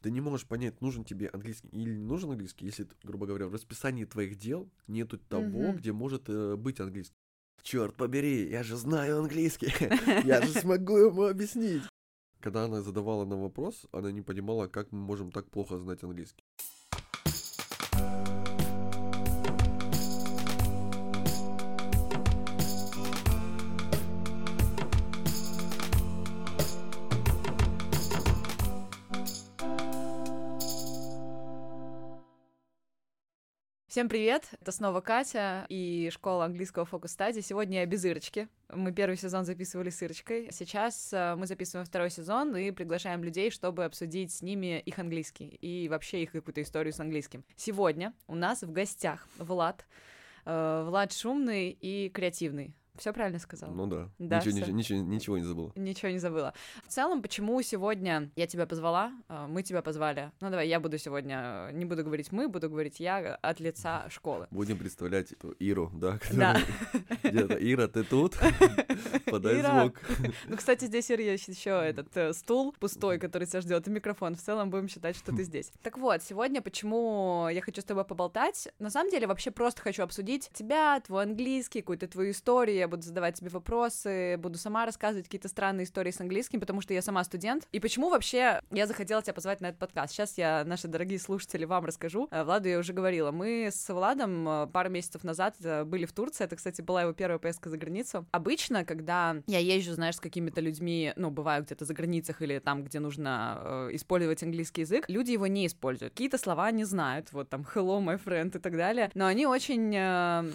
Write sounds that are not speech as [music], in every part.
Ты не можешь понять, нужен тебе английский или не нужен английский, если, грубо говоря, в расписании твоих дел нету того, Мгм. где может э, быть английский. Черт побери, я же знаю английский, [laughs] я же [laughs] смогу ему объяснить. Когда она задавала нам вопрос, она не понимала, как мы можем так плохо знать английский. Всем привет! Это снова Катя и школа английского фокус стадии. Сегодня я без Ирочки. Мы первый сезон записывали с Ирочкой. Сейчас э, мы записываем второй сезон и приглашаем людей, чтобы обсудить с ними их английский и вообще их какую-то историю с английским. Сегодня у нас в гостях Влад. Э, Влад шумный и креативный. Все правильно сказала? Ну да, Да, ничего, ничего, ничего, ничего не забыла. Ничего не забыла. В целом, почему сегодня я тебя позвала, э, мы тебя позвали. Ну давай, я буду сегодня, э, не буду говорить мы, буду говорить я от лица школы. Будем представлять эту Иру, да? Да. [laughs] Где-то, Ира, ты тут? [laughs] Подай Ира. звук. [laughs] Ну, кстати, здесь Ир, есть еще этот э, стул пустой, который тебя ждет, и микрофон. В целом будем считать, что ты здесь. Так вот, сегодня почему я хочу с тобой поболтать? На самом деле, вообще просто хочу обсудить тебя, твой английский, какую-то твою историю. Я буду задавать тебе вопросы, буду сама рассказывать какие-то странные истории с английским, потому что я сама студент. И почему вообще я захотела тебя позвать на этот подкаст? Сейчас я, наши дорогие слушатели, вам расскажу. Э, Владу я уже говорила. Мы с Владом э, пару месяцев назад э, были в Турции. Это, кстати, была его первая поездка за границу. Обычно, когда я езжу, знаешь, с какими-то людьми, ну, бываю где-то за границах или там, где нужно использовать английский язык, люди его не используют. Какие-то слова не знают, вот там hello, my friend и так далее, но они очень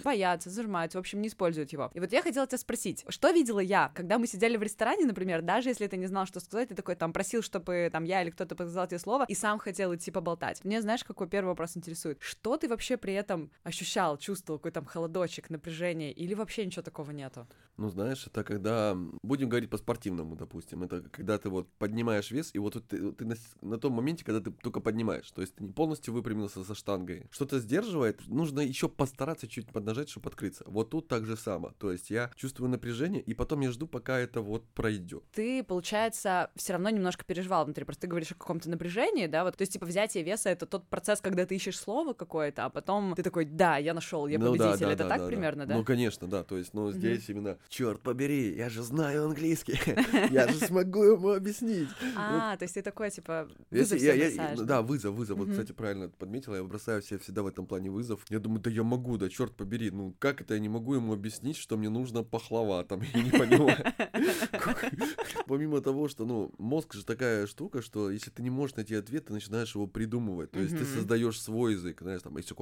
боятся, зажимаются, в общем, не используют его. И вот я хотела тебя спросить, что видела я, когда мы сидели в ресторане, например, даже если ты не знал, что сказать, ты такой там просил, чтобы там я или кто-то подсказал тебе слово, и сам хотел идти поболтать. Мне, знаешь, какой первый вопрос интересует? Что ты вообще при этом ощущал, чувствовал, какой там холодочек, напряжение, или вообще ничего такого нету? Ну, знаешь, это когда, будем говорить по-спортивному, допустим, это когда ты вот поднимаешь вес, и вот ты, ты на, на том моменте, когда ты только поднимаешь, то есть ты не полностью выпрямился со штангой, что-то сдерживает, нужно еще постараться чуть поднажать, чтобы открыться. Вот тут так же само, то есть я чувствую напряжение, и потом я жду, пока это вот пройдет. ты, получается, все равно немножко переживал внутри. Просто ты говоришь о каком-то напряжении, да, вот. То есть, типа, взятие веса это тот процесс, когда ты ищешь слово какое-то, а потом ты такой, да, я нашел, я Ну да, победитель. да, это да, так да, примерно, да? Ну, конечно, да, то есть, ну, здесь именно, черт побери, я же знаю английский, [laughs] я же смогу ему объяснить. А, то есть ты такой, типа, Если вызов да, вызов, вызов. Вот, кстати, правильно подметила, я бросаю себе всегда в этом плане вызов. Я думаю, да я могу, да черт побери. Ну как это я не могу ему объяснить, что мне нужно пахлава там, [laughs] я не понимаю. [laughs] Помимо того, что, ну, мозг же такая штука, что если ты не можешь найти ответ, ты начинаешь его придумывать. То есть ты создаешь свой язык, знаешь, там, «Если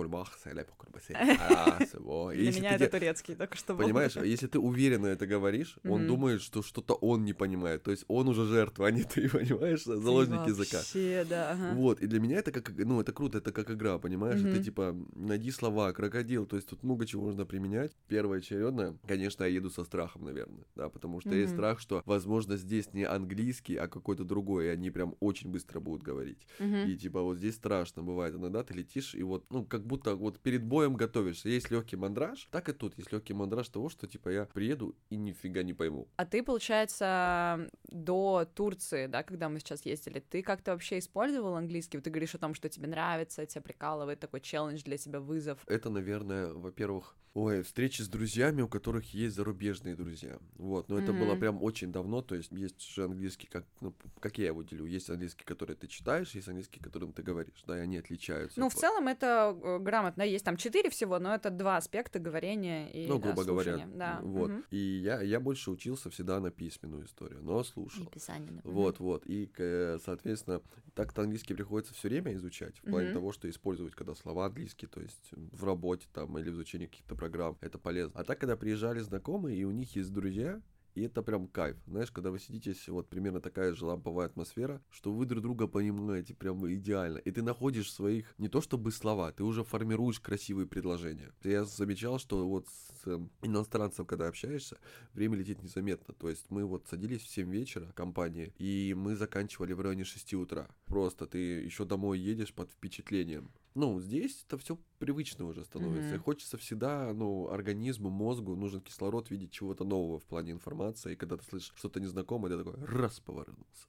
а, сэво». И Для если меня это турецкий, только что. Понимаешь, а если ты уверенно это говоришь, он Мгм. думает, что что-то он не понимает. То есть он уже жертва, а не ты, [laughs] понимаешь, Ты заложник языка. Вообще, да, ага. Вот, и для меня это как, ну, это круто, это как игра, понимаешь? Это Мгм. типа, найди слова, крокодил, то есть тут много чего можно применять. Первое очередное, конечно, я еду со страхом, наверное, да, потому что есть Мгм. страх, что, возможно, здесь не английский, а какой-то другой, и они прям очень быстро будут говорить. Мгм. И типа вот здесь страшно бывает, иногда ты летишь, и вот, ну, как будто вот перед боем готовишься. Есть легкий мандраж, так и тут есть легкий мандраж того, что типа я приеду и нифига не пойму. А ты, получается, до Турции, да, когда мы сейчас ездили, ты как-то вообще использовал английский? Ты говоришь о том, что тебе нравится, тебя прикалывает такой челлендж для тебя, вызов. Это, наверное, во-первых, ой, встречи с друзьями, у которых есть зарубежные друзья. Вот, но это было Мгм. прям очень давно, то есть есть же английский, как, ну, как я его делю, есть английский, который ты читаешь, есть английский, которым ты говоришь, да, и они отличаются. Ну, в целом это э, грамотно. Есть там четыре всего, но это два аспекта говорения и Ну, да, грубо говоря, слушания. Да. вот. мгм. И я, я больше учился всегда на письменную историю, но слушал. И писание, да. Вот, вот. И, к- соответственно, так-то английский приходится все время изучать, в плане Мгм. того, что использовать, когда слова английские, то есть в работе там или в изучении каких-то программ, это полезно. А так, когда приезжали знакомые, и у них есть друзья, и это прям кайф. Знаешь, когда вы сидитесь, вот примерно такая же ламповая атмосфера, что вы друг друга понимаете прям идеально. И ты находишь своих, не то чтобы слова, ты уже формируешь красивые предложения. Я замечал, что вот с эм, иностранцем, когда общаешься, время летит незаметно. То есть мы вот садились в 7 вечера, компания, и мы заканчивали в районе 6 утра. Просто ты еще домой едешь под впечатлением. Ну, здесь это все привычно уже становится. И хочется всегда, ну, организму, мозгу нужен кислород видеть чего-то нового в плане информации. И когда ты слышишь что-то незнакомое, ты такой раз поворотнулся.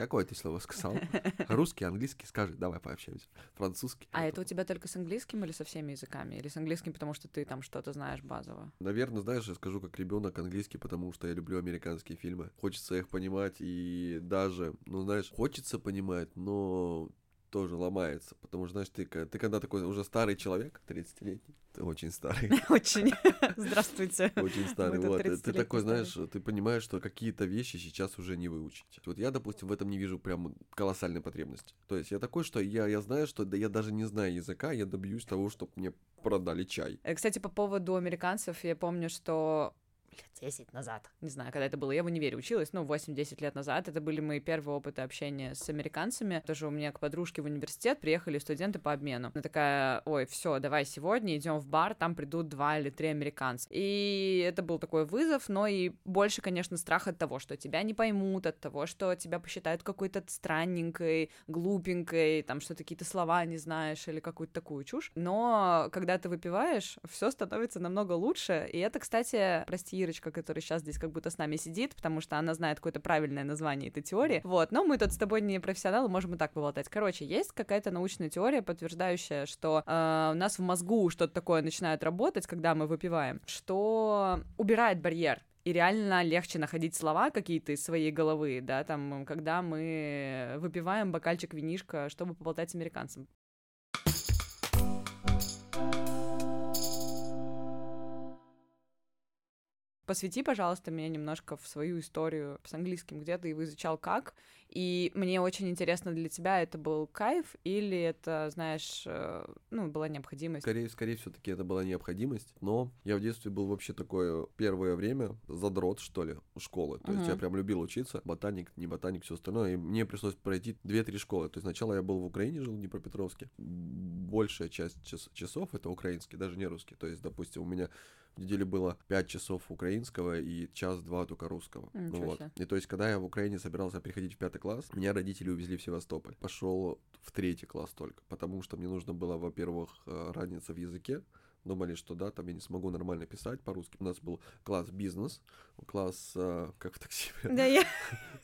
Какое ты слово сказал? [laughs] Русский, английский, скажи, давай пообщаемся. Французский. А это у тебя только с английским или со всеми языками? Или с английским, потому что ты там что-то знаешь базово? Наверное, знаешь, я скажу как ребенок английский, потому что я люблю американские фильмы. Хочется их понимать и даже, ну знаешь, хочется понимать, но тоже ломается, потому что, знаешь, ты, ты когда такой уже старый человек, 30-летний, ты очень старый. [laughs] Очень. [laughs] Здравствуйте. Очень старый, вот. Ты такой, знаешь, ты понимаешь, что какие-то вещи сейчас уже не выучить. Вот я, допустим, в этом не вижу прям колоссальной потребности. То есть я такой, что я, я знаю, что да, я даже не знаю языка, я добьюсь того, чтобы мне продали чай. Э, кстати, по поводу американцев, я помню, что лет 10 назад, не знаю, когда это было, я в универе училась, ну, 8-10 лет назад, это были мои первые опыты общения с американцами, тоже у меня к подружке в университет приехали студенты по обмену. Она такая, ой, все, давай сегодня идем в бар, там придут два или три американца. И это был такой вызов, но и больше, конечно, страх от того, что тебя не поймут, от того, что тебя посчитают какой-то странненькой, глупенькой, там, что-то какие-то слова не знаешь или какую-то такую чушь. Но когда ты выпиваешь, все становится намного лучше, и это, кстати, прости, Ирочка, которая сейчас здесь как будто с нами сидит, потому что она знает какое-то правильное название этой теории. Вот, но мы тут с тобой не профессионалы, можем и так поболтать. Короче, есть какая-то научная теория, подтверждающая, что э, у нас в мозгу что-то такое начинает работать, когда мы выпиваем, что убирает барьер и реально легче находить слова какие-то из своей головы, да, там, когда мы выпиваем бокальчик винишка, чтобы поболтать с американцем. Посвяти, пожалуйста, меня немножко в свою историю с английским, где ты его изучал как, и мне очень интересно для тебя, это был кайф или это, знаешь, э, ну, была необходимость? Скорее, скорее все-таки это была необходимость, но я в детстве был вообще такое первое время задрот, что ли, школы, то uh-huh. есть я прям любил учиться, ботаник, не ботаник, все остальное, и мне пришлось пройти 2-3 школы, то есть сначала я был в Украине, жил в Днепропетровске, большая часть час- часов это украинский, даже не русский, то есть, допустим, у меня в неделю было 5 часов украинского и час-два только русского. Ну, вот. И то есть, когда я в Украине собирался приходить в пятый класс, меня родители увезли в Севастополь. Пошел в третий класс только, потому что мне нужно было, во-первых, э, разница в языке, думали, что да, там я не смогу нормально писать по-русски. У нас был класс бизнес, класс, э, как в такси. Да, я...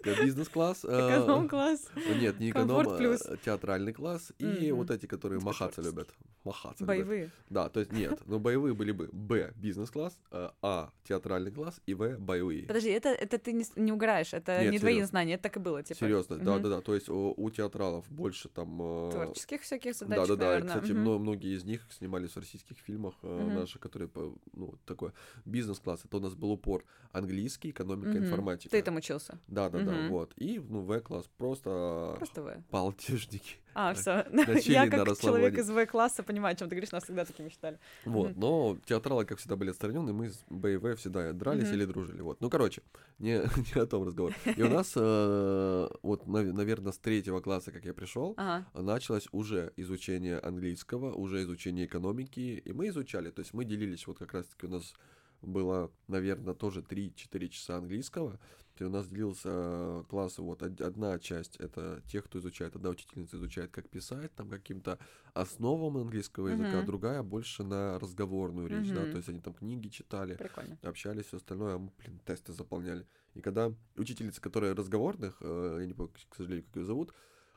Бизнес-класс. Э, Эконом-класс. Нет, не эконом, а театральный класс. И вот эти, которые махаться любят. Махаться Боевые. Да, то есть нет, но боевые были бы Б, бизнес-класс, э, А, театральный класс и В, боевые. Подожди, это, это ты не, не угораешь, это не твои знания, это так и было, типа. Серьезно, да-да-да, то есть у, театралов больше там... Творческих всяких задач, Да-да-да, кстати, многие из них снимались в российских фильмах наши, которые, ну, такой бизнес-класс, это у нас был упор английский, экономика, угу. информатика. Ты там учился? Да, да, угу. да, вот. И, ну, В-класс просто... Просто В. [laughs] Палтежники. А, все. [laughs] Я как человек из В-класса понимаю, о чем ты говоришь, нас всегда такими считали. Вот, но театралы, как всегда, были отстранены, мы с Б и В всегда дрались или дружили. Вот. Ну, короче, не, [laughs] не о том разговор. И у нас, э, вот, наверное, с третьего класса, как я пришел, началось уже изучение английского, уже изучение экономики, и мы изучали, то есть мы делились, вот как раз-таки у нас было, наверное, тоже 3-4 часа английского, у нас делился э, класс, вот одна часть это тех, кто изучает, одна учительница изучает, как писать, там каким-то основам английского языка, uh-huh. другая больше на разговорную речь, uh-huh. да, то есть они там книги читали, Прикольно. общались, все остальное, а мы, блин, тесты заполняли. И когда учительница, которая разговорных, э, я не помню, к сожалению, как ее зовут,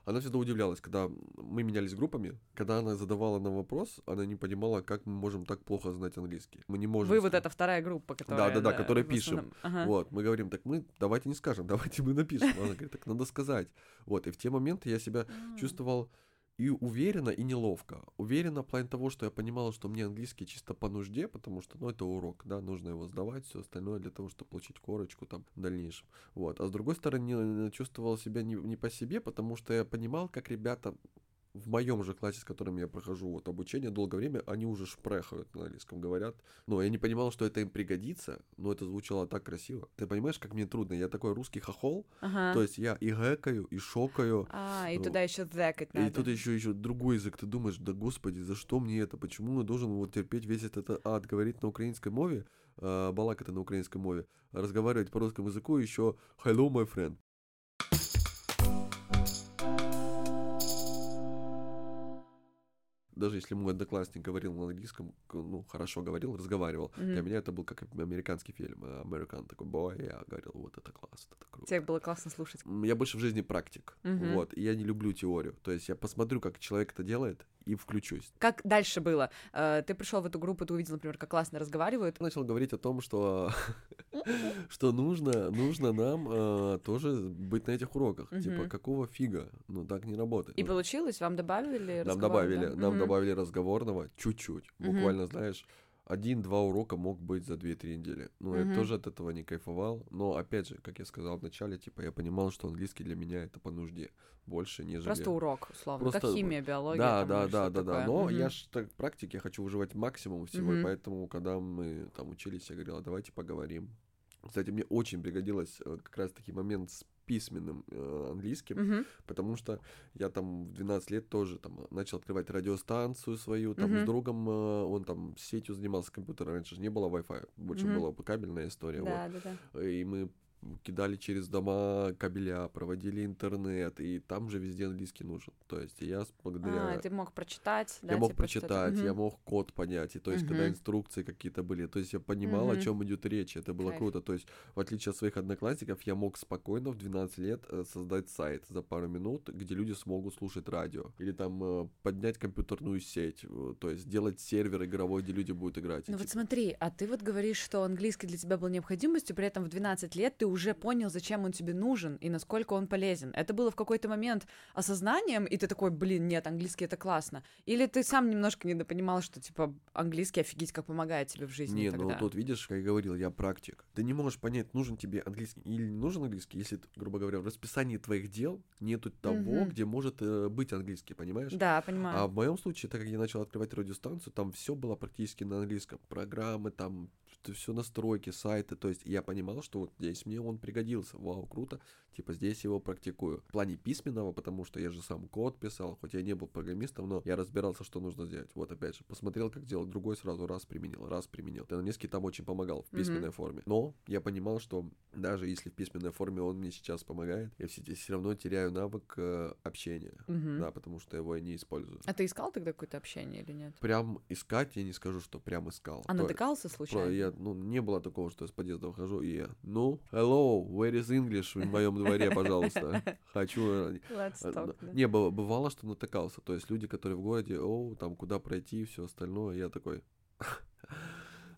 она всегда удивлялась, когда мы менялись группами, когда она задавала нам вопрос, она не понимала, как мы можем так плохо знать английский. Мы не можем... Вы вот эта вторая группа, которая... Да, да, да, которая пишем. Ага. Вот, мы говорим, так мы давайте не скажем, [laughs] давайте мы напишем. Она говорит, так надо сказать. Вот, и в те моменты я себя чувствовал и уверенно, и неловко. Уверенно в плане того, что я понимал, что мне английский чисто по нужде, потому что, ну, это урок, да, нужно его сдавать, все остальное для того, чтобы получить корочку там в дальнейшем. Вот. А с другой стороны, чувствовал себя не, не по себе, потому что я понимал, как ребята в моем же классе, с которым я прохожу вот обучение долгое время, они уже шпрехают на английском, говорят. Но я не понимал, что это им пригодится, но это звучало так красиво. Ты понимаешь, как мне трудно? Я такой русский хохол, ага. то есть я и гэкаю, и шокаю. А, и ну, туда еще зэкать надо. И тут еще еще другой язык. Ты думаешь, да господи, за что мне это? Почему я должен вот терпеть весь этот ад, говорить на украинской мове, э, балакать на украинской мове, разговаривать по русскому языку еще hello, my friend. Даже если мой одноклассник говорил на английском, ну, хорошо говорил, разговаривал, Мгм. для меня это был как американский фильм, э, американ такой, бой, я говорил, вот это классно, это круто. Тебе было классно слушать. Я больше в жизни практик, Мгм. вот, и я не люблю теорию, то есть я посмотрю, как человек это делает, и включусь. Как дальше было? Э, Ты пришел в эту группу, ты увидел, например, как классно разговаривают. Я начал говорить о том, что, [laughs] что нужно, нужно нам э, тоже быть на этих уроках, типа, какого фига, ну, так не работает. И Ну, получилось? Вам добавили Нам добавили, нам добавили разговорного чуть-чуть. Буквально, знаешь, один-два урока мог быть за 2-3 недели. Ну, Мгм. я тоже от этого не кайфовал. Но, опять же, как я сказал в начале, типа, я понимал, что английский для меня это по нужде больше, нежели... Просто урок, условно. как Просто- химия, биология. Да, там, да, да, да, да. Но Мгм. я ж так практике хочу выживать максимум всего, Мгм. и поэтому, когда мы там учились, я говорил, «А давайте поговорим. Кстати, мне очень пригодилось э, как раз-таки момент с письменным э, английским, Мгм. потому что я там в 12 лет тоже там начал открывать радиостанцию свою, там Мгм. с другом, э, он там сетью занимался компьютером, раньше же не было Wi-Fi, больше Мгм. была кабельная история, Да, да, да. вот. И мы кидали через дома кабеля, проводили интернет, и там же везде английский нужен. То есть я благодаря... А, ты мог прочитать, да, Я мог типа прочитать, я мог код понять, и то есть, когда Мгм. инструкции какие-то были, то есть я понимал, Мгм. о чем идет речь, это было Кайф. круто. То есть, в отличие от своих одноклассников, я мог спокойно в 12 лет э, создать сайт за пару минут, где люди смогут слушать радио, или там э, поднять компьютерную сеть, э, то есть сделать сервер игровой, где люди будут играть. Ну вот типа, смотри, а ты вот говоришь, что английский для тебя был необходимостью, при этом в 12 лет ты уже понял, зачем он тебе нужен и насколько он полезен. Это было в какой-то момент осознанием, и ты такой, блин, нет, английский это классно. Или ты сам немножко недопонимал, что типа английский офигеть как помогает тебе в жизни Не, тогда. ну тут видишь, как я говорил, я практик. Ты не можешь понять, нужен тебе английский или не нужен английский, если, грубо говоря, в расписании твоих дел нету того, Мгм. где может э, быть английский, понимаешь? Да, понимаю. А в моем случае, так как я начал открывать радиостанцию, там все было практически на английском. Программы, там все настройки, сайты. То есть я понимал, что вот здесь мне он пригодился. Вау, круто. Типа здесь его практикую. В плане письменного, потому что я же сам код писал, хоть я не был программистом, но я разбирался, что нужно сделать. Вот опять же, посмотрел, как делать, другой сразу раз применил, раз применил. Ты английский там очень помогал в письменной форме. Но я понимал, что даже если в письменной форме он мне сейчас помогает, я все, все равно теряю навык э, общения. Мгм. Да, потому что его я не использую. А ты искал тогда какое-то общение или нет? Прям искать я не скажу, что прям искал. А То- натыкался про- случайно? я, ну, не было такого, что я с подъезда выхожу и я, ну, hello, where is English в моем дворе, пожалуйста. [laughs] Хочу... э, Let's э, talk, да. Не, быва- бывало, что натыкался. То есть люди, которые в городе, о, там куда пройти и все остальное, я такой... [laughs]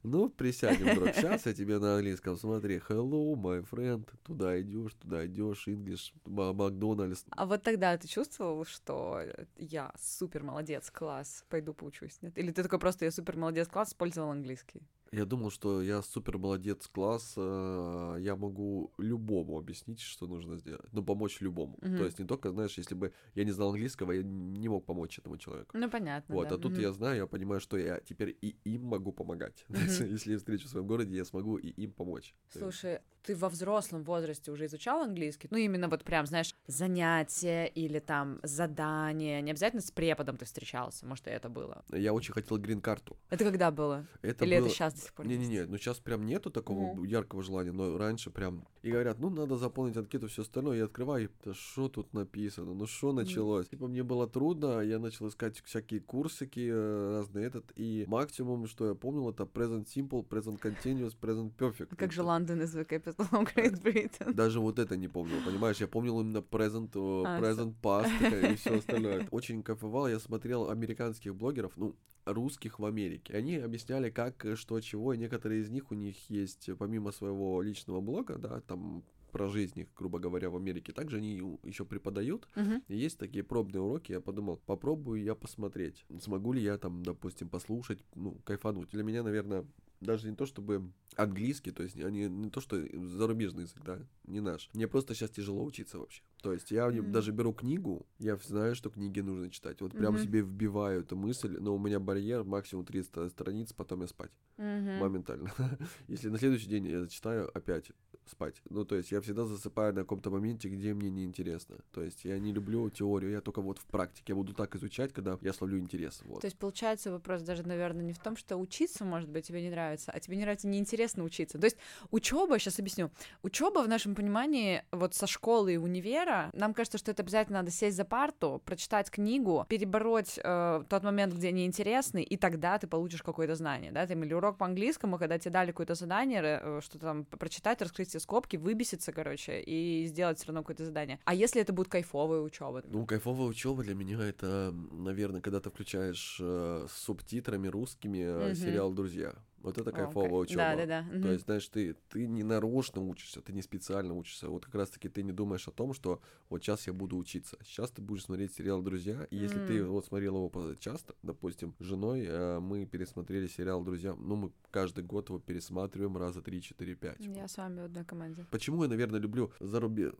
Ну, присядем, друг. Сейчас я тебе на английском смотри. Hello, my friend. Туда идешь, туда идешь. English, Ма- Макдональдс. А вот тогда ты чувствовал, что я супер молодец, класс, пойду поучусь, нет? Или ты такой просто я супер молодец, класс, использовал английский? Я думал, что я супер молодец класс, э, я могу любому объяснить, что нужно сделать. Ну, помочь любому. Мгм. То есть не только, знаешь, если бы я не знал английского, я не мог помочь этому человеку. Ну, понятно, Вот, да. а тут Мгм. я знаю, я понимаю, что я теперь и им могу помогать. Мгм. Если я встречу в своем городе, я смогу и им помочь. Слушай, ты во взрослом возрасте уже изучал английский? Ну, именно вот прям, знаешь, занятия или там задания. Не обязательно с преподом ты встречался, может, и это было. Я очень хотел грин-карту. Это когда было? Это или было... это сейчас сих пор есть? Не-не-не, ну сейчас прям нету такого Мгм. яркого желания, но раньше прям... И говорят, ну надо заполнить анкету, все остальное, я открываю, да что тут написано, ну что началось? Типа мне было трудно, я начал искать всякие курсики э, разные этот, и максимум, что я помнил, это present simple, present continuous, present perfect. Как же Лондон is the capital of Great Britain? Даже вот это не помнил, понимаешь? Я помнил именно present, э, А, present past и все [laughs] остальное. Очень кайфовал, я смотрел американских блогеров, ну, русских в Америке. Они объясняли, как, э, что, чего, и некоторые из них у них есть, э, помимо своего личного блога, да, там про жизнь их, грубо говоря, в Америке. Также они еще преподают. И есть такие пробные уроки. Я подумал, попробую я посмотреть. Смогу ли я там, допустим, послушать, ну, кайфануть. Для меня, наверное, даже не то чтобы английский, то есть они не то что зарубежный язык, да, не наш. Мне просто сейчас тяжело учиться вообще. То есть я Мгм. даже беру книгу, я знаю, что книги нужно читать. Вот прям Мгм. себе вбиваю эту мысль, но у меня барьер максимум 300 страниц, потом я спать Мгм. моментально. [laughs] Если на следующий день я читаю, опять спать. Ну, то есть я всегда засыпаю на каком-то моменте, где мне неинтересно. То есть я не люблю теорию, я только вот в практике. Я буду так изучать, когда я словлю интерес. Вот. То есть, получается, вопрос даже, наверное, не в том, что учиться, может быть, тебе не нравится нравится, а тебе не нравится, неинтересно учиться. То есть учеба, сейчас объясню, учеба в нашем понимании вот со школы и универа, нам кажется, что это обязательно надо сесть за парту, прочитать книгу, перебороть э, тот момент, где неинтересный, и тогда ты получишь какое-то знание, да, там, или урок по английскому, когда тебе дали какое-то задание, э, что там прочитать, раскрыть все скобки, выбеситься, короче, и сделать все равно какое-то задание. А если это будет кайфовая учеба? Ну, кайфовая учеба для меня это, наверное, когда ты включаешь э, с субтитрами русскими э, сериал «Друзья». Вот это кайфовая okay. учеба. Да, да, да. То есть, знаешь, ты, ты не нарочно учишься, ты не специально учишься. Вот как раз-таки ты не думаешь о том, что вот сейчас я буду учиться. Сейчас ты будешь смотреть сериал «Друзья», и если mm. ты вот смотрел его часто, допустим, с женой э, мы пересмотрели сериал «Друзья», ну, мы каждый год его пересматриваем раза 3, 4, 5. Я с вами в одной команде. Почему я, наверное, люблю зарубеж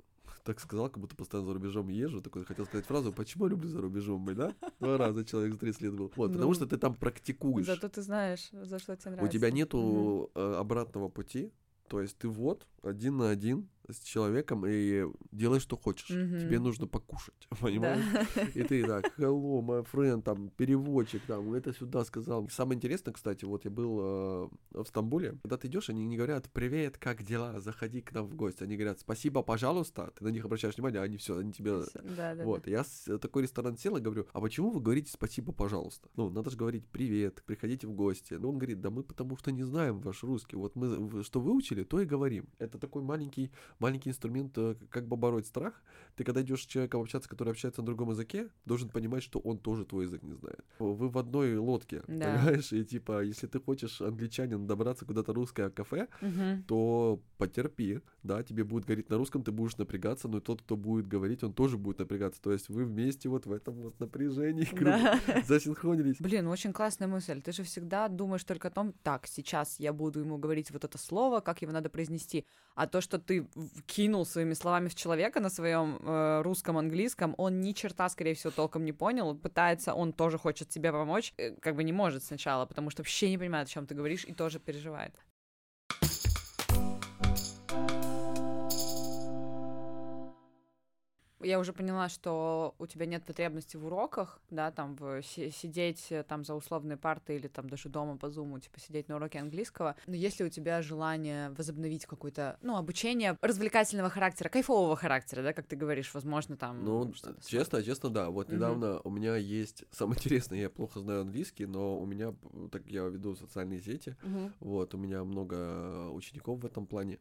так сказал, как будто постоянно за рубежом езжу, такой хотел сказать фразу, почему я люблю за рубежом быть, да? Два раза человек за 30 лет был. Вот, ну, потому что ты там практикуешь. Зато ты знаешь, за что тебе нравится. У тебя нету угу. обратного пути, то есть ты вот один на один с человеком и делай, что хочешь. Mm-hmm. Тебе нужно покушать, [laughs] понимаешь? Да. [laughs] И ты так, hello, my friend, там, переводчик, там, это сюда сказал. Самое интересное, кстати, вот я был э, в Стамбуле, когда ты идешь, они не говорят, привет, как дела, заходи к нам в гости. Они говорят, спасибо, пожалуйста, ты на них обращаешь внимание, а они все, они тебе... Да, да, вот, да. я с такой ресторан сел и говорю, а почему вы говорите спасибо, пожалуйста? Ну, надо же говорить привет, приходите в гости. Ну, он говорит, да мы потому что не знаем ваш русский, вот мы что выучили, то и говорим. Это такой маленький маленький инструмент, э, как бы бороть страх. Ты когда идешь с человеком общаться, который общается на другом языке, должен понимать, что он тоже твой язык не знает. Вы в одной лодке, да. понимаешь? И типа, если ты хочешь, англичанин, добраться куда-то русское кафе, угу. то потерпи, да, тебе будет говорить на русском, ты будешь напрягаться, но тот, кто будет говорить, он тоже будет напрягаться. То есть вы вместе вот в этом вот напряжении [laughs] да. [laughs] засинхронились. Блин, очень классная мысль. Ты же всегда думаешь только о том, так, сейчас я буду ему говорить вот это слово, как его надо произнести. А то, что ты кинул своими словами в человека на своем э, русском, английском, он ни черта, скорее всего, толком не понял. Пытается, он тоже хочет тебе помочь, э, как бы не может сначала, потому что вообще не понимает, о чем ты говоришь, и тоже переживает. Я уже поняла, что у тебя нет потребности в уроках, да, там, в сидеть э, там за условной партой или там даже дома по зуму, типа, сидеть на уроке английского, но если у тебя желание возобновить какое-то, ну, обучение развлекательного характера, кайфового характера, да, как ты говоришь, возможно, там... Ну, честно, честно, да, вот недавно mm-hmm. у меня есть, [laughs] самое интересное, я плохо знаю английский, но у меня, так я веду социальные сети, mm-hmm. вот, у меня много учеников в этом плане,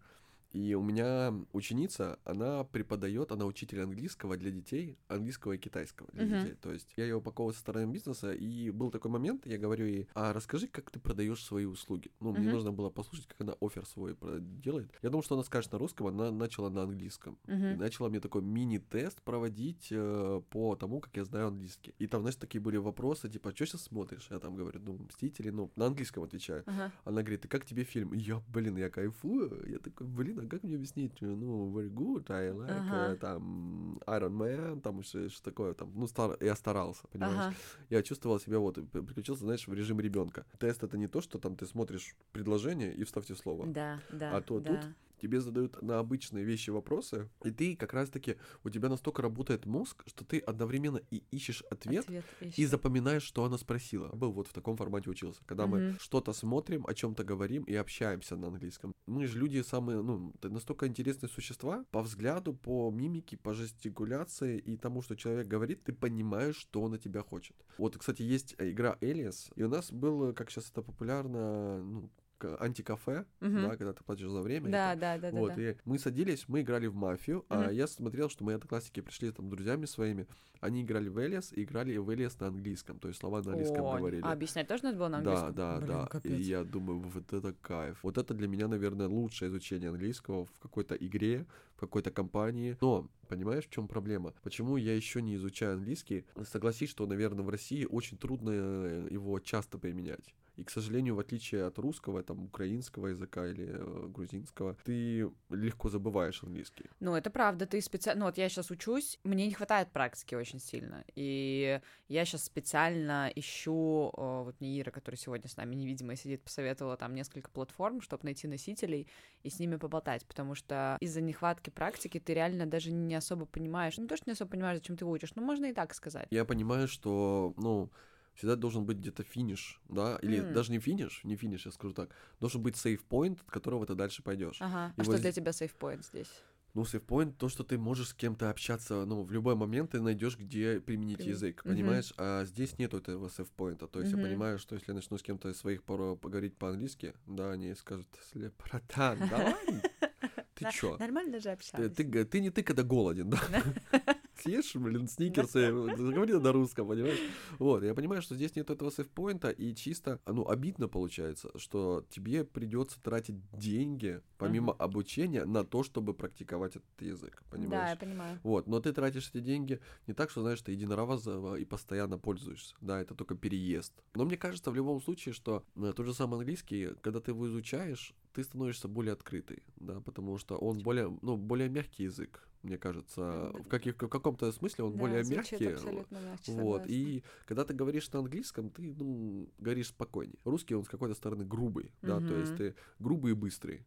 и у меня ученица, она преподает, она учитель английского для детей, английского и китайского для uh-huh. детей. То есть я ее упаковывал со стороны бизнеса, и был такой момент, я говорю ей, а расскажи, как ты продаешь свои услуги. Ну, uh-huh. мне нужно было послушать, как она офер свой делает. Я думал, что она скажет на русском, она начала на английском. Uh-huh. И начала мне такой мини-тест проводить э, по тому, как я знаю английский. И там, знаешь, такие были вопросы, типа, что сейчас смотришь? Я там говорю, ну, Мстители, ну, на английском отвечаю. Uh-huh. Она говорит, и как тебе фильм? я, блин, я кайфую. Я такой, блин, а как мне объяснить? Ну, very good, I like, ага. там, Iron Man, там, что, что такое, там, ну, стар... я старался, понимаешь? Ага. Я чувствовал себя, вот, приключился, знаешь, в режим ребенка. Тест это не то, что там ты смотришь предложение и вставьте слово. Да, да, А то да. тут тебе задают на обычные вещи вопросы, и ты как раз-таки, у тебя настолько работает мозг, что ты одновременно и ищешь ответ, ответ и запоминаешь, что она спросила. Был вот в таком формате учился, когда Мгм. мы что-то смотрим, о чем-то говорим и общаемся на английском. Мы же люди самые, ну, настолько интересные существа, по взгляду, по мимике, по жестикуляции и тому, что человек говорит, ты понимаешь, что он от тебя хочет. Вот, кстати, есть э, игра Alias, и у нас было, как сейчас это популярно, ну, антикафе, Мгм. да, когда ты платишь за время. Да, да, да, да, вот, да. и мы садились, мы играли в мафию, а Мгм. я смотрел, что мои одноклассники пришли там с друзьями своими, они играли в Элиас и играли в Элиас на английском, то есть слова на английском О, говорили. А объяснять тоже надо было на Да, английском? да, Блин, да. капец. И я думаю, вот это кайф. Вот это для меня, наверное, лучшее изучение английского в какой-то игре, в какой-то компании. Но, понимаешь, в чем проблема? Почему я еще не изучаю английский? Согласись, что, наверное, в России очень трудно э, его часто применять. И, к сожалению, в отличие от русского, там, украинского языка или э, грузинского, ты легко забываешь английский. Ну, это правда, ты специально... Ну, вот я сейчас учусь, мне не хватает практики очень сильно, и я сейчас специально ищу... о, Вот мне Ира, которая сегодня с нами невидимая сидит, посоветовала там несколько платформ, чтобы найти носителей и с ними поболтать, потому что из-за нехватки практики ты реально даже не особо понимаешь... Ну, то, что не особо понимаешь, зачем ты его учишь, ну, можно и так сказать. Я понимаю, что, ну, всегда должен быть где-то финиш, да, или М. даже не финиш, не финиш, я скажу так, должен быть сейф-поинт, от которого ты дальше пойдешь. Ага. И А что вот для з- тебя сейфпоинт здесь? Ну, сейф-поинт то, что ты можешь с кем-то общаться, ну, в любой момент ты найдешь, где применить Применить. язык, понимаешь? А здесь нету этого сейф-поинта. То есть Мгм. я понимаю, что если я начну с кем-то из своих порой поговорить по-английски, да, они скажут, «Сли- братан, давай, [laughs] ты чё? Нормально же общались. ты не ты, когда голоден, да? [laughs] Съешь, блин, [laughs] сникерсы, заговори на русском, понимаешь? Вот, я понимаю, что здесь нет этого сейф-поинта, и чисто, ну, обидно получается, что тебе придется тратить деньги, помимо обучения, на то, чтобы практиковать этот язык, Да, понимаешь? я понимаю. Вот, но ты тратишь эти деньги не так, что, знаешь, ты единоразово и постоянно пользуешься. Да, это только переезд. Но мне кажется, в любом случае, что э, тот же самый английский, когда ты его изучаешь, ты становишься более открытый, да, потому что он более, ну, более мягкий язык, мне кажется. В, каких, в каком-то смысле он Да, более мягкий. мягче, Вот, согласна. и когда ты говоришь на английском, ты, ну, говоришь спокойнее. Русский, он с какой-то стороны грубый, да, то есть ты грубый и быстрый.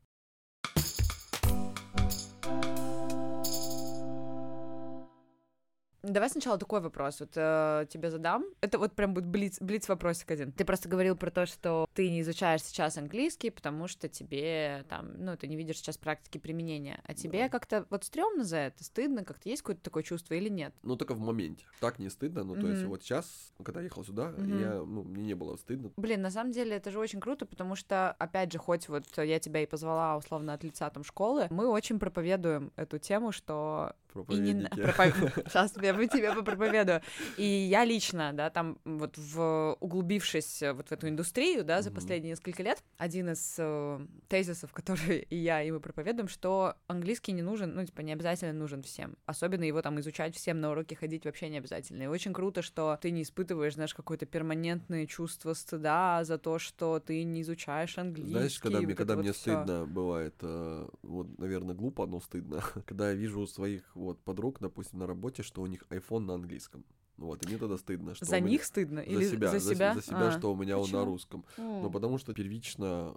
Давай сначала такой вопрос вот э, тебе задам. Это вот прям будет блиц, блиц вопросик один. Ты просто говорил про то, что ты не изучаешь сейчас английский, потому что тебе там, ну, ты не видишь сейчас практики применения. А тебе Да. как-то вот стрёмно за это, стыдно, как-то есть какое-то такое чувство или нет? Ну, только в моменте. Так не стыдно, ну, то есть вот сейчас, когда я ехал сюда, Мгм. я, ну, мне не было стыдно. Блин, на самом деле это же очень круто, потому что, опять же, хоть вот я тебя и позвала условно от лица там школы, мы очень проповедуем эту тему, что и не Проповедники. [laughs] Сейчас я бы тебе попроповедую. И я лично, да, там вот в углубившись вот в эту индустрию, да, за последние несколько лет, один из э, тезисов, [laughs] которые и я, и мы проповедуем, что английский не нужен, ну, типа, не обязательно нужен всем. Особенно его там изучать всем на уроки ходить вообще не обязательно. И очень круто, что ты не испытываешь, знаешь, какое-то перманентное чувство стыда за то, что ты не изучаешь английский. Знаешь, когда, мне, когда вот мне всё. стыдно бывает, э, вот, наверное, глупо, но стыдно, [laughs] когда я вижу своих вот подруг, допустим, на работе, что у них iPhone на английском. Вот, и мне тогда стыдно, что За меня- них стыдно? за Или себя, за за, себя? за себя, А, что у меня он почему? на русском. Ну, м. потому что первично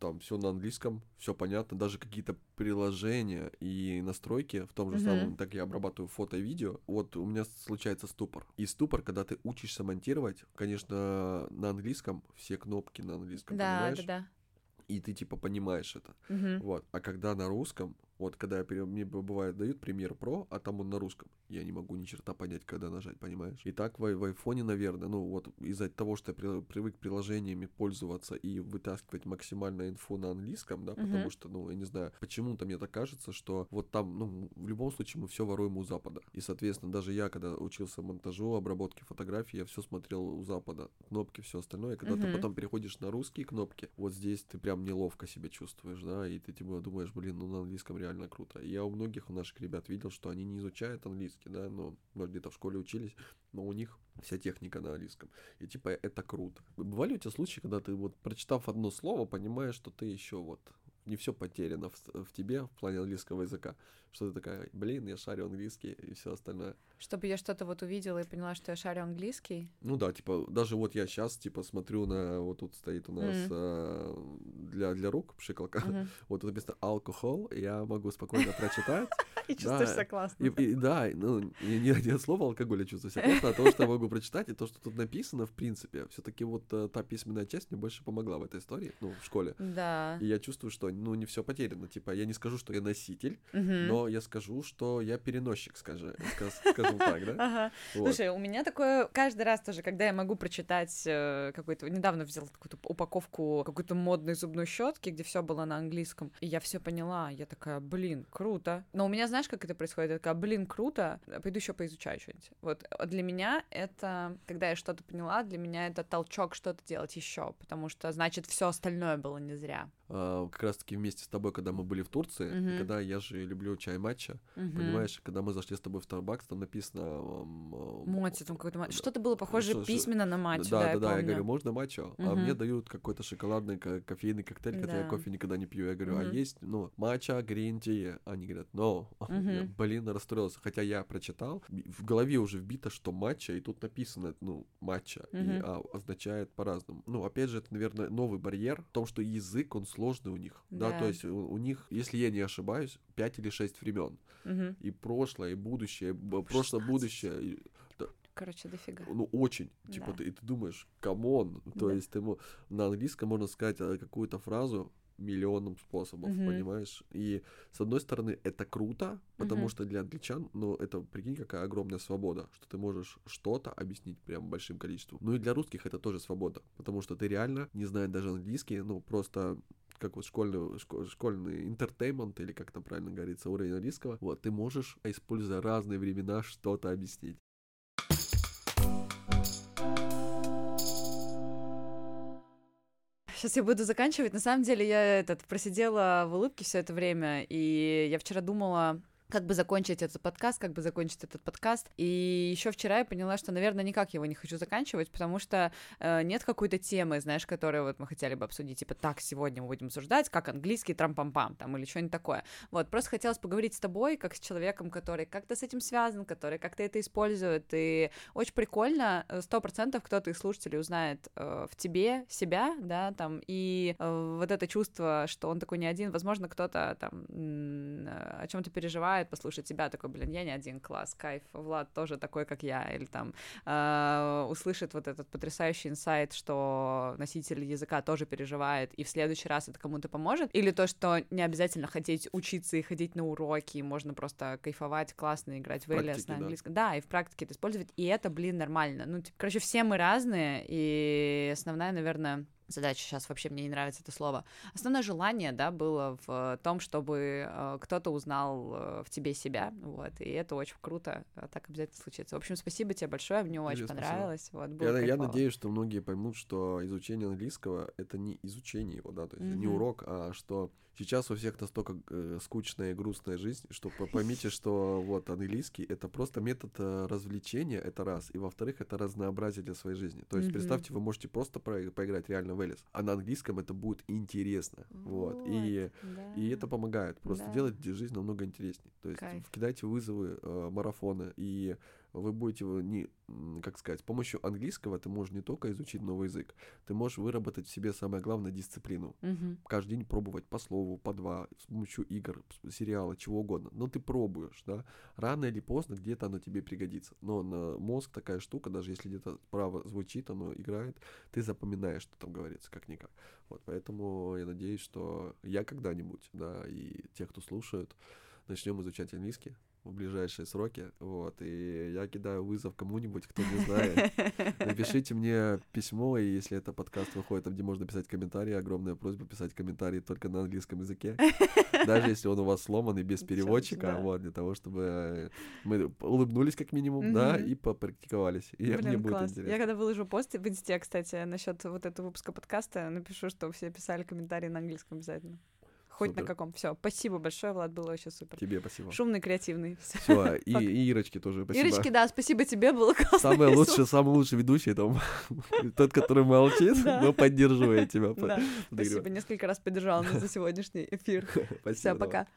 там все на английском, все понятно, даже какие-то приложения и настройки в том же Мгм. самом, так я обрабатываю фото и видео, вот у меня случается ступор. И ступор, когда ты учишься монтировать, конечно, на английском, все кнопки на английском, Да, понимаешь? да, да. И ты типа понимаешь это. Мгм. Вот. А когда на русском, вот когда мне бывает дают премьер Pro, а там он на русском, я не могу ни черта понять, когда нажать, понимаешь? И так в, в айфоне, наверное, ну вот из-за того, что я при- привык приложениями пользоваться и вытаскивать максимально инфу на английском, да, потому Мгм. что, ну, я не знаю, почему-то мне так кажется, что вот там, ну, в любом случае мы все воруем у Запада. И, соответственно, даже я, когда учился монтажу, обработке фотографий, я все смотрел у Запада. Кнопки, все остальное. Когда ты Мгм. потом переходишь на русские кнопки, вот здесь ты прям неловко себя чувствуешь, да, и ты типа думаешь, блин, ну на английском реально круто. И я у многих у наших ребят видел, что они не изучают английский, да, но может где-то в школе учились, но у них вся техника на английском. И типа это круто. Бывали у тебя случаи, когда ты вот прочитав одно слово, понимаешь, что ты еще вот не все потеряно в, в тебе в плане английского языка. Что ты такая, блин, я шарю английский и все остальное. Чтобы я что-то вот увидела и поняла, что я шарю английский. Ну да, типа, даже вот я сейчас, типа, смотрю на, вот тут стоит у нас Мгм. э, для, для рук пшикалка, Мгм. [laughs] вот тут написано алкохол, и я могу спокойно прочитать. И чувствуешь себя классно. Да, ну, не, от слова алкоголя чувствую себя классно, а то, что я могу прочитать, и то, что тут написано, в принципе, все-таки вот э, та письменная часть мне больше помогла в этой истории, ну, в школе. Да. И я чувствую, что, ну, не все потеряно. Типа, я не скажу, что я носитель, но я скажу, что я переносчик, скажи, скажем так, да? Ага. Слушай, у меня такое каждый раз тоже, когда я могу прочитать э, какой-то... Недавно взяла какую-то упаковку какой-то модной зубной щетки, где все было на английском, и я все поняла. Я такая, блин, круто. Но у меня, знаешь, как это происходит? Я такая, блин, круто, пойду еще поизучаю что-нибудь. Вот а для меня это, когда я что-то поняла, для меня это толчок что-то делать еще, потому что, значит, все остальное было не зря. А, как раз-таки вместе с тобой, когда мы были в Турции, и Мгм. когда я же люблю чай матча, Мгм. понимаешь, когда мы зашли с тобой в Starbucks, там написано... Моти, там какой-то... ма- да. Что-то было похоже Что- письменно на матчу, да, да, да, я да, я помню. говорю, можно матчо? А Мгм. мне дают какой-то шоколадный ко- кофейный коктейль, хотя я кофе никогда не пью. Я говорю, а Мгм. есть, ну, матча, грин? Они говорят, no. [laughs] Я, Мгм. блин, расстроился. Хотя я прочитал, в голове уже вбито, что матча, и тут написано, ну, матча, и Мгм. а, означает по-разному. Ну, опять же, это, наверное, новый барьер в том, что язык, он сложный у них. Да, Да. то есть у, у них, если я не ошибаюсь, 5 или 6 времен. Мгм. И прошлое, и будущее, прошлое, 16. будущее. и- да, короче, дофига. Ну, очень. Типа, Да. ты, и ты думаешь, come on. То Да. есть ты мо- на английском можно сказать э, какую-то фразу миллионом способов, Мгм. понимаешь? И с одной стороны, это круто, потому Мгм. что для англичан, ну, это, прикинь, какая огромная свобода, что ты можешь что-то объяснить прям большим количеством. Ну и для русских это тоже свобода, потому что ты реально, не зная даже английский, ну, просто как вот школьный, шко- школьный интертеймент, или как там правильно говорится, уровень английского, вот, ты можешь, используя разные времена, что-то объяснить. Сейчас я буду заканчивать. На самом деле я этот просидела в улыбке все это время, и я вчера думала, как бы закончить этот подкаст, как бы закончить этот подкаст. И еще вчера я поняла, что, наверное, никак его не хочу заканчивать, потому что э, нет какой-то темы, знаешь, которую вот мы хотели бы обсудить. Типа, так, сегодня мы будем обсуждать, как английский трам-пам-пам, там, или что-нибудь такое. Вот, просто хотелось поговорить с тобой, как с человеком, который как-то с этим связан, который как-то это использует. И очень прикольно, э, сто процентов кто-то из слушателей узнает э, в тебе себя, да, там, и э, вот это чувство, что он такой не один, возможно, кто-то там э, о чем-то переживает, послушать тебя, такой, блин, я не один, класс, кайф, Влад тоже такой, как я, или там э, услышит вот этот потрясающий инсайт, что носитель языка тоже переживает, и в следующий раз это кому-то поможет, или то, что не обязательно хотеть учиться и ходить на уроки, можно просто кайфовать, классно играть в Элиас на да. английском. Да, и в практике это использовать, и это, блин, нормально. Ну, типа, короче, все мы разные, и основная, наверное, задача, сейчас вообще мне не нравится это слово, основное желание, да, было в том, чтобы э, кто-то узнал э, в тебе себя, вот, и это очень круто, а так обязательно случится. В общем, спасибо тебе большое, мне очень спасибо. понравилось, вот, было Я, я надеюсь, что многие поймут, что изучение английского это не изучение его, да, то есть не Мгм. урок, а что сейчас у всех настолько э, скучная и грустная жизнь, что по- поймите, [laughs] что вот английский это просто метод э, развлечения, это раз, и во-вторых, это разнообразие для своей жизни. То есть представьте, вы можете просто про- поиграть реально в Элис, а на английском это будет интересно, вот, и да. и это помогает. Просто Да. делать жизнь намного интереснее. То есть Кайф. кидайте вызовы, э, марафоны, и вы будете его не, как сказать, с помощью английского ты можешь не только изучить новый язык, ты можешь выработать в себе самое главное дисциплину. Мгм. Каждый день пробовать по слову, по два, с помощью игр, сериала, чего угодно. Но ты пробуешь, да. Рано или поздно где-то оно тебе пригодится. Но на мозг такая штука, даже если где-то справа звучит, оно играет, ты запоминаешь, что там говорится, как-никак. Вот, поэтому я надеюсь, что я когда-нибудь, да, и те, кто слушают, начнем изучать английский в ближайшие сроки, вот, и я кидаю вызов кому-нибудь, кто не знает, [laughs] Напишите мне письмо, и если это подкаст выходит, там, где можно писать комментарии, огромная просьба писать комментарии только на английском языке. [laughs] Даже если он у вас сломан и без переводчика, да. вот, для того, чтобы мы улыбнулись как минимум, да, Мгм. и попрактиковались. И мне Блин, будет класс. интересно. Я когда выложу пост в инсте, кстати, насчет вот этого выпуска подкаста, напишу, что все писали комментарии на английском обязательно. Хоть на Супер. каком. Все, спасибо большое, Влад, было вообще супер. Тебе спасибо. Шумный, креативный. Все, [laughs] и, и Ирочке тоже спасибо. Ирочки, да, спасибо тебе, было классно. Самый [laughs] лучший, самый лучший ведущий, это [laughs] тот, который молчит, но поддерживает тебя. Спасибо, несколько раз поддержал нас за сегодняшний эфир. Спасибо. Все, пока.